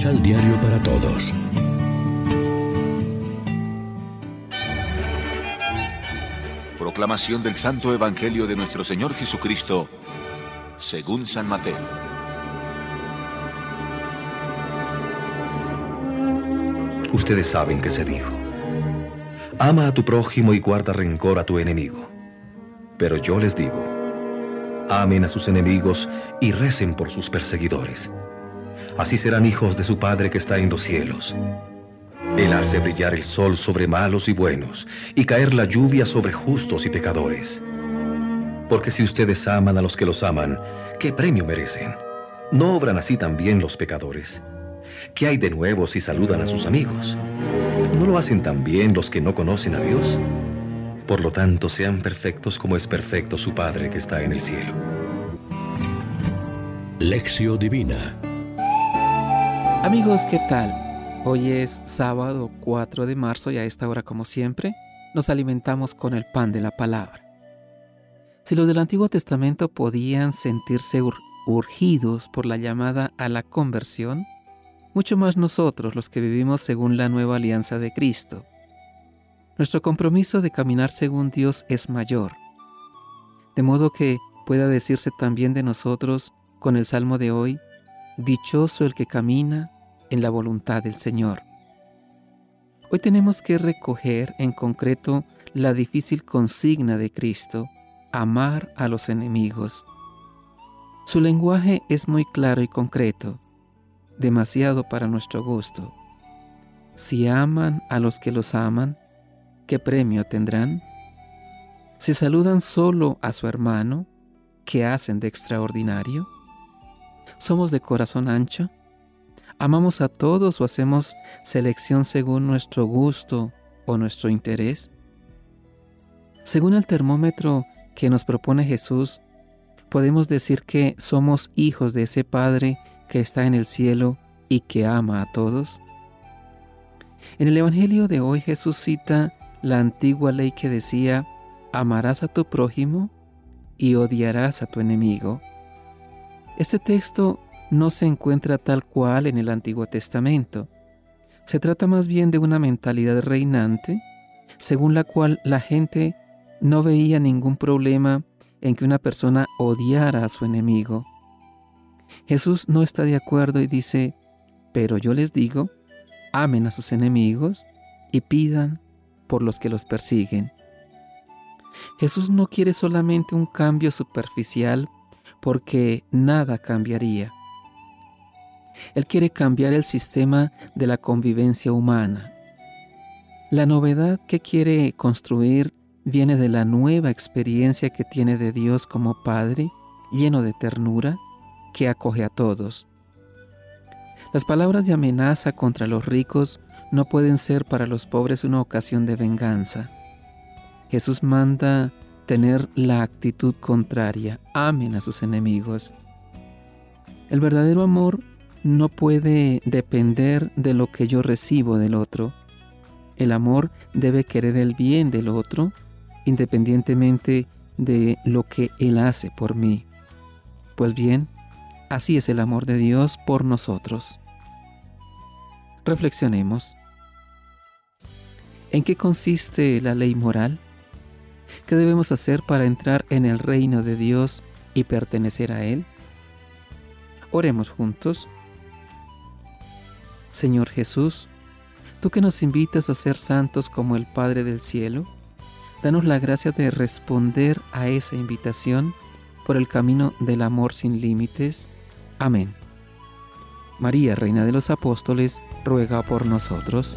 Misal Diario para Todos. Proclamación del Santo Evangelio de nuestro Señor Jesucristo, según San Mateo. Ustedes saben que se dijo, ama a tu prójimo y guarda rencor a tu enemigo. Pero yo les digo, amen a sus enemigos y recen por sus perseguidores. Así serán hijos de su Padre que está en los cielos. Él hace brillar el sol sobre malos y buenos y caer la lluvia sobre justos y pecadores. Porque si ustedes aman a los que los aman, ¿qué premio merecen? ¿No obran así también los pecadores? ¿Qué hay de nuevo si saludan a sus amigos? ¿No lo hacen también los que no conocen a Dios? Por lo tanto, sean perfectos como es perfecto su Padre que está en el cielo. Lección Divina Amigos, ¿qué tal? Hoy es sábado 4 de marzo y a esta hora, como siempre, nos alimentamos con el pan de la palabra. Si los del Antiguo Testamento podían sentirse urgidos por la llamada a la conversión, mucho más nosotros los que vivimos según la nueva alianza de Cristo. Nuestro compromiso de caminar según Dios es mayor, de modo que pueda decirse también de nosotros con el salmo de hoy, Dichoso el que camina en la voluntad del Señor. Hoy tenemos que recoger en concreto la difícil consigna de Cristo, amar a los enemigos. Su lenguaje es muy claro y concreto, demasiado para nuestro gusto. Si aman a los que los aman, ¿qué premio tendrán? Si saludan solo a su hermano, ¿qué hacen de extraordinario? ¿Somos de corazón ancho? ¿Amamos a todos o hacemos selección según nuestro gusto o nuestro interés? Según el termómetro que nos propone Jesús, podemos decir que somos hijos de ese Padre que está en el cielo y que ama a todos. En el Evangelio de hoy Jesús cita la antigua ley que decía, amarás a tu prójimo y odiarás a tu enemigo. Este texto no se encuentra tal cual en el Antiguo Testamento. Se trata más bien de una mentalidad reinante, según la cual la gente no veía ningún problema en que una persona odiara a su enemigo. Jesús no está de acuerdo y dice, pero yo les digo, amen a sus enemigos y pidan por los que los persiguen. Jesús no quiere solamente un cambio superficial porque nada cambiaría. Él quiere cambiar el sistema de la convivencia humana. La novedad que quiere construir viene de la nueva experiencia que tiene de Dios como Padre, lleno de ternura, que acoge a todos. Las palabras de amenaza contra los ricos no pueden ser para los pobres una ocasión de venganza. Jesús manda tener la actitud contraria, amen a sus enemigos. El verdadero amor no puede depender de lo que yo recibo del otro. El amor debe querer el bien del otro independientemente de lo que Él hace por mí. Pues bien, así es el amor de Dios por nosotros. Reflexionemos. ¿En qué consiste la ley moral? ¿Qué debemos hacer para entrar en el reino de Dios y pertenecer a Él? Oremos juntos. Señor Jesús, tú que nos invitas a ser santos como el Padre del Cielo, danos la gracia de responder a esa invitación por el camino del amor sin límites. Amén. María, Reina de los Apóstoles, ruega por nosotros.